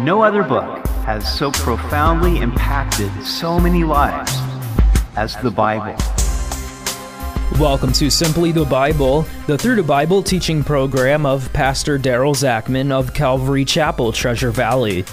No other book has so profoundly impacted so many lives as the Bible. Welcome to Simply the Bible, the Through the Bible teaching program of Pastor Daryl Zachman of Calvary Chapel, Treasure Valley.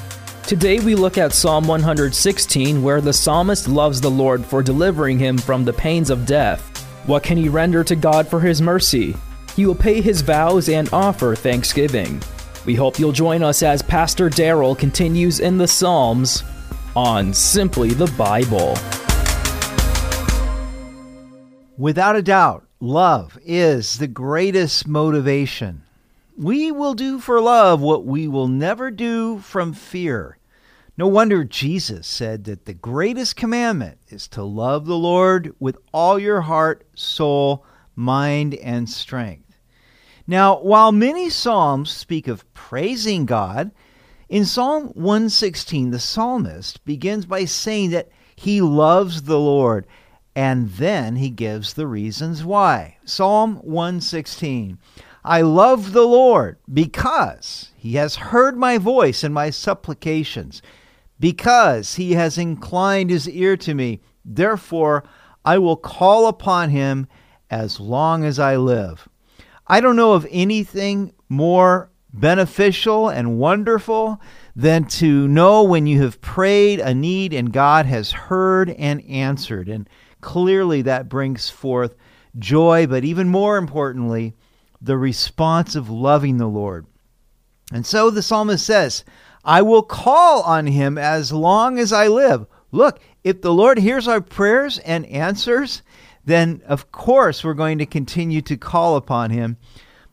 Today we look at Psalm 116, where the psalmist loves the Lord for delivering him from the pains of death. What can he render to God for his mercy? He will pay his vows and offer thanksgiving. We hope you'll join us as Pastor Daryl continues in the Psalms on Simply the Bible. Without a doubt, love is the greatest motivation. We will do for love what we will never do from fear. No wonder Jesus said that the greatest commandment is to love the Lord with all your heart, soul, mind, and strength. Now, while many Psalms speak of praising God, in Psalm 116, the psalmist begins by saying that he loves the Lord, and then he gives the reasons why. Psalm 116 I love the Lord because he has heard my voice and my supplications, because he has inclined his ear to me. Therefore, I will call upon him as long as I live. I don't know of anything more beneficial and wonderful than to know when you have prayed a need and God has heard and answered. And clearly that brings forth joy, but even more importantly, the response of loving the Lord. And so the psalmist says, I will call on him as long as I live. Look, if the Lord hears our prayers and answers, then of course we're going to continue to call upon him.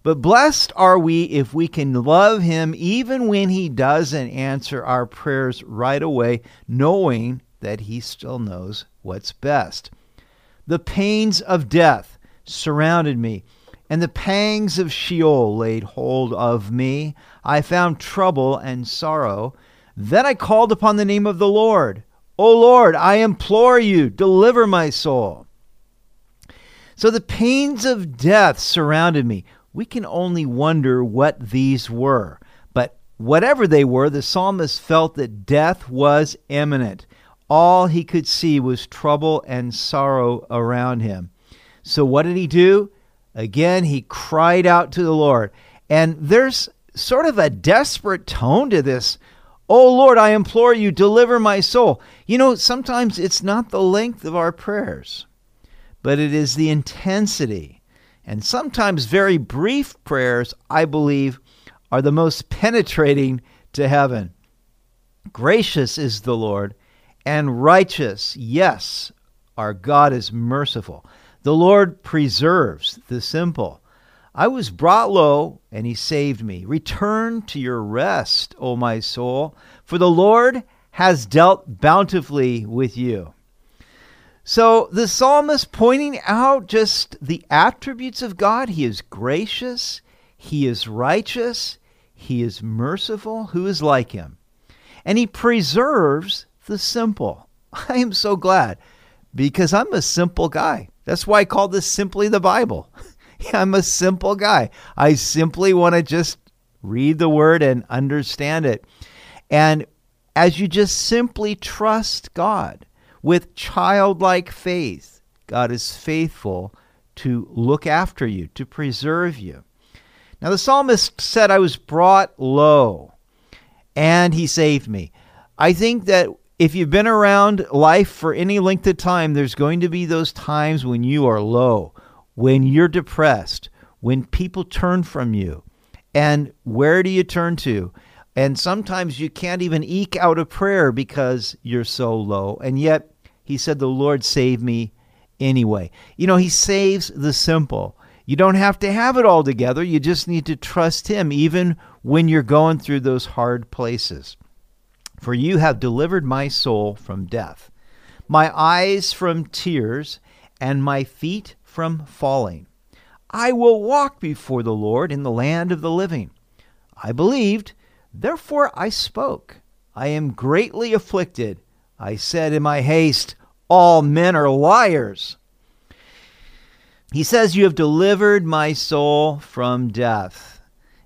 But blessed are we if we can love him even when he doesn't answer our prayers right away, knowing that he still knows what's best. The pains of death surrounded me, and the pangs of Sheol laid hold of me. I found trouble and sorrow. Then I called upon the name of the Lord. O Lord, I implore you, deliver my soul. So the pains of death surrounded me. We can only wonder what these were. But whatever they were, the psalmist felt that death was imminent. All he could see was trouble and sorrow around him. So what did he do? Again, he cried out to the Lord. And there's sort of a desperate tone to this. Oh Lord, I implore you, deliver my soul. You know, sometimes it's not the length of our prayers but it is the intensity. And sometimes very brief prayers, I believe, are the most penetrating to heaven. Gracious is the Lord, and righteous, yes, our God is merciful. The Lord preserves the simple. I was brought low, and he saved me. Return to your rest, O my soul, for the Lord has dealt bountifully with you. So the psalmist pointing out just the attributes of God. He is gracious, he is righteous, he is merciful. Who is like him? And he preserves the simple. I am so glad because I'm a simple guy. That's why I call this simply the Bible. I'm a simple guy. I simply want to just read the word and understand it. And as you just simply trust God, with childlike faith. God is faithful to look after you, to preserve you. Now, the psalmist said, I was brought low, and he saved me. I think that if you've been around life for any length of time, there's going to be those times when you are low, when you're depressed, when people turn from you. And where do you turn to? And sometimes you can't even eke out a prayer because you're so low. And yet, he said, The Lord saved me anyway. You know, He saves the simple. You don't have to have it all together. You just need to trust Him, even when you're going through those hard places. For you have delivered my soul from death, my eyes from tears, and my feet from falling. I will walk before the Lord in the land of the living. I believed, therefore I spoke. I am greatly afflicted. I said in my haste, All men are liars. He says, You have delivered my soul from death.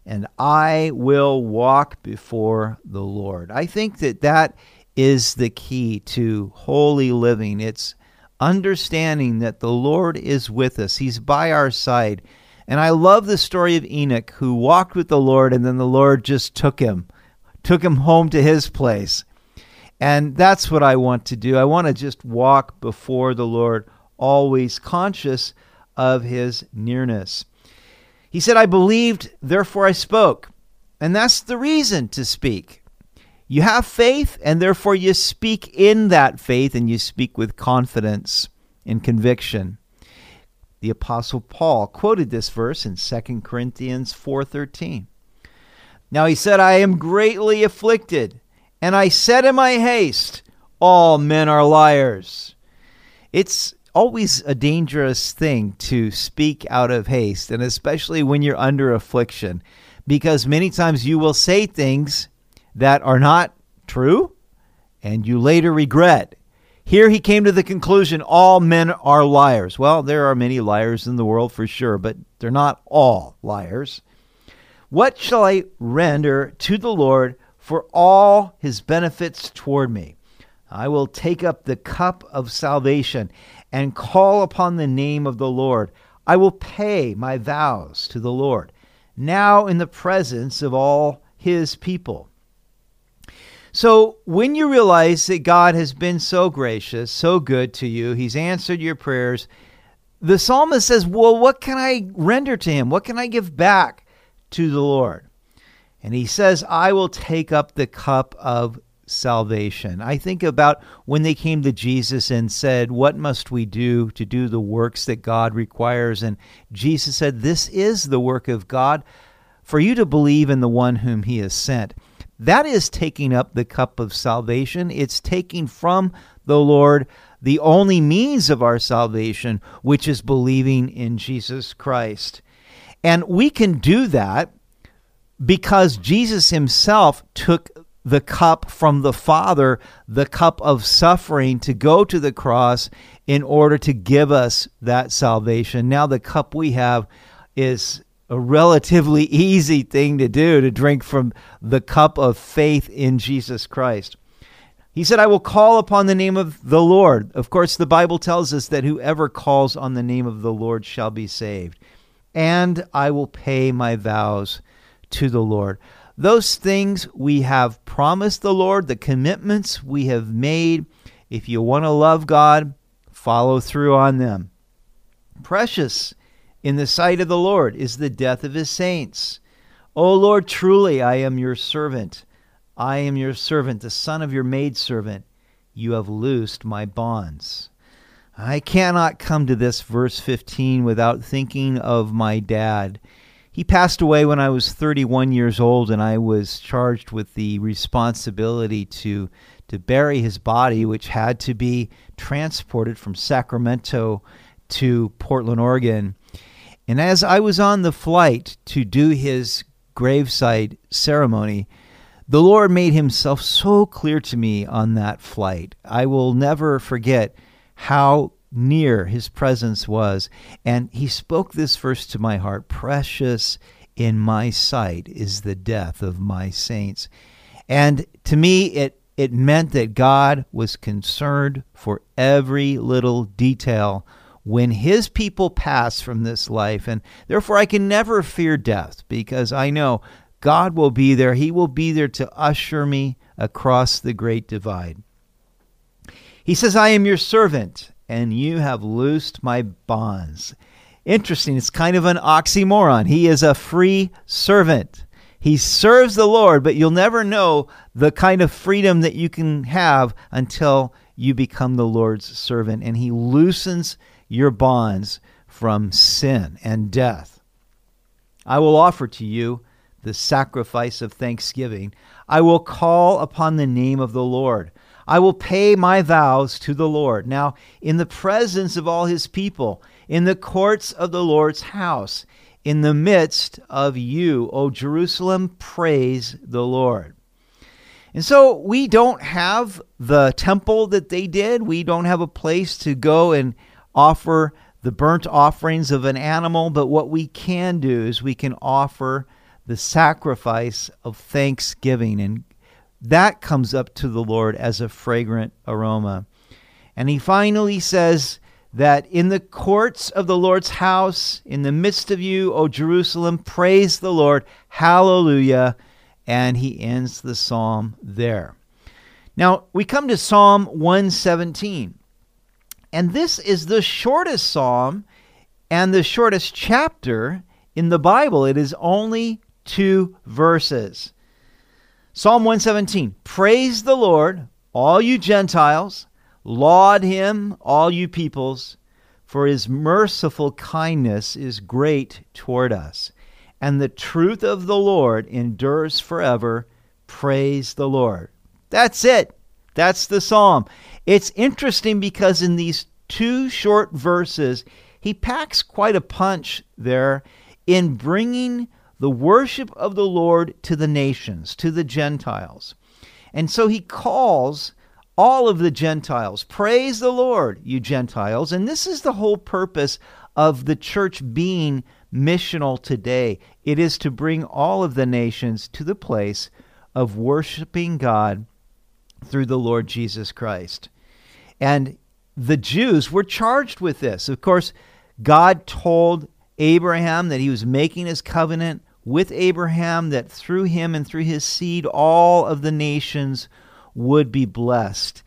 and I will walk before the Lord. I think that that is the key to holy living. It's understanding that the Lord is with us, He's by our side. And I love the story of Enoch who walked with the Lord and then the Lord just took him, took him home to his place. And that's what I want to do. I want to just walk before the Lord, always conscious of his nearness. He said, I believed, therefore I spoke. And that's the reason to speak. You have faith, and therefore you speak in that faith, and you speak with confidence and conviction. The apostle Paul quoted this verse in 2 Corinthians 4:13. Now he said, "I am greatly afflicted, and I said in my haste, all men are liars." It's always a dangerous thing to speak out of haste, and especially when you're under affliction, because many times you will say things that are not true and you later regret. Here he came to the conclusion all men are liars. Well, there are many liars in the world for sure, but they're not all liars. What shall I render to the Lord for all his benefits toward me? I will take up the cup of salvation and call upon the name of the Lord. I will pay my vows to the Lord, now in the presence of all his people. So, when you realize that God has been so gracious, so good to you, He's answered your prayers, the psalmist says, Well, what can I render to Him? What can I give back to the Lord? And he says, I will take up the cup of salvation. I think about when they came to Jesus and said, What must we do to do the works that God requires? And Jesus said, This is the work of God, for you to believe in the one whom he has sent. That is taking up the cup of salvation. It's taking from the Lord the only means of our salvation, which is believing in Jesus Christ. And we can do that because Jesus himself took the cup from the Father, the cup of suffering, to go to the cross in order to give us that salvation. Now, the cup we have is a relatively easy thing to do to drink from the cup of faith in Jesus Christ. He said, I will call upon the name of the Lord. Of course, the Bible tells us that whoever calls on the name of the Lord shall be saved. And I will pay my vows to the Lord. Those things we have promised the Lord, the commitments we have made. If you want to love God, follow through on them. Precious in the sight of the Lord is the death of his saints. O Lord, truly I am your servant. I am your servant, the son of your maidservant. You have loosed my bonds. I cannot come to this verse 15 without thinking of my dad. He passed away when I was 31 years old, and I was charged with the responsibility to, to bury his body, which had to be transported from Sacramento to Portland, Oregon. And as I was on the flight to do his graveside ceremony, the Lord made himself so clear to me on that flight. I will never forget how near his presence was. And he spoke this verse to my heart Precious in my sight is the death of my saints. And to me, it, it meant that God was concerned for every little detail when his people pass from this life. And therefore, I can never fear death because I know God will be there. He will be there to usher me across the great divide. He says, I am your servant and you have loosed my bonds. Interesting. It's kind of an oxymoron. He is a free servant. He serves the Lord, but you'll never know the kind of freedom that you can have until you become the Lord's servant. And He loosens your bonds from sin and death. I will offer to you the sacrifice of thanksgiving. I will call upon the name of the Lord. I will pay my vows to the Lord. Now, in the presence of all his people, in the courts of the Lord's house, in the midst of you, O Jerusalem, praise the Lord. And so we don't have the temple that they did. We don't have a place to go and offer the burnt offerings of an animal, but what we can do is we can offer the sacrifice of thanksgiving. And that comes up to the Lord as a fragrant aroma. And he finally says that in the courts of the Lord's house, in the midst of you, O Jerusalem, praise the Lord. Hallelujah. And he ends the psalm there. Now, we come to Psalm 117. And this is the shortest psalm and the shortest chapter in the Bible. It is only two verses. Psalm 117 Praise the Lord, all you Gentiles, laud him, all you peoples, for his merciful kindness is great toward us, and the truth of the Lord endures forever. Praise the Lord. That's it. That's the psalm. It's interesting because in these two short verses, he packs quite a punch there in bringing the worship of the Lord to the nations, to the Gentiles. And so he calls all of the Gentiles, praise the Lord, you Gentiles. And this is the whole purpose of the church being missional today. It is to bring all of the nations to the place of worshiping God through the Lord Jesus Christ. And the Jews were charged with this. Of course, God told Abraham that he was making his covenant with Abraham, that through him and through his seed, all of the nations would be blessed.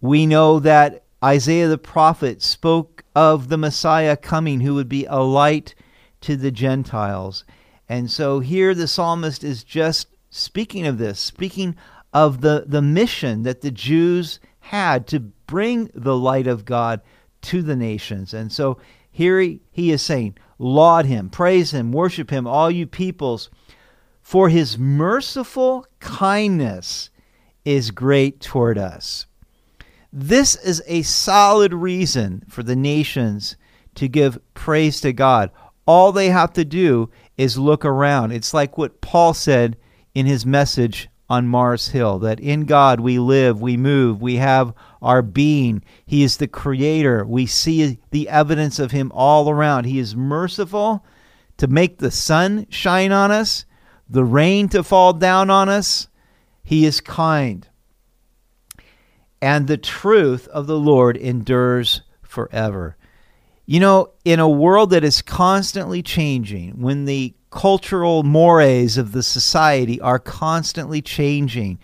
We know that Isaiah the prophet spoke of the Messiah coming, who would be a light to the Gentiles. And so here the psalmist is just speaking of this, speaking of the, the mission that the Jews had to bring the light of God to the nations. And so here he, he is saying, Laud him, praise him, worship him, all you peoples, for his merciful kindness is great toward us. This is a solid reason for the nations to give praise to God. All they have to do is look around. It's like what Paul said in his message on Mars Hill that in God we live, we move, we have our being. He is the creator. We see the evidence of Him all around. He is merciful to make the sun shine on us, the rain to fall down on us. He is kind. And the truth of the Lord endures forever. You know, in a world that is constantly changing, when the cultural mores of the society are constantly changing,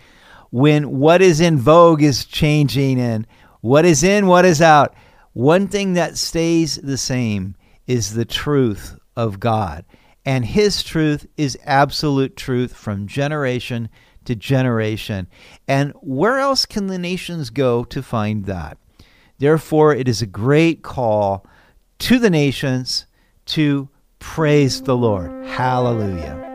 when what is in vogue is changing and what is in, what is out, one thing that stays the same is the truth of God. And His truth is absolute truth from generation to generation. And where else can the nations go to find that? Therefore, it is a great call to the nations to praise the Lord. Hallelujah.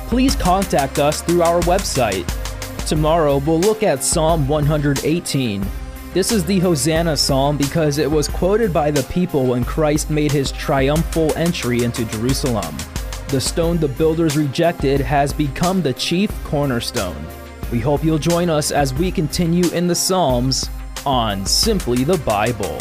please contact us through our website. Tomorrow we'll look at Psalm 118. This is the Hosanna psalm because it was quoted by the people when Christ made his triumphal entry into Jerusalem. The stone the builders rejected has become the chief cornerstone. We hope you'll join us as we continue in the Psalms on Simply the Bible.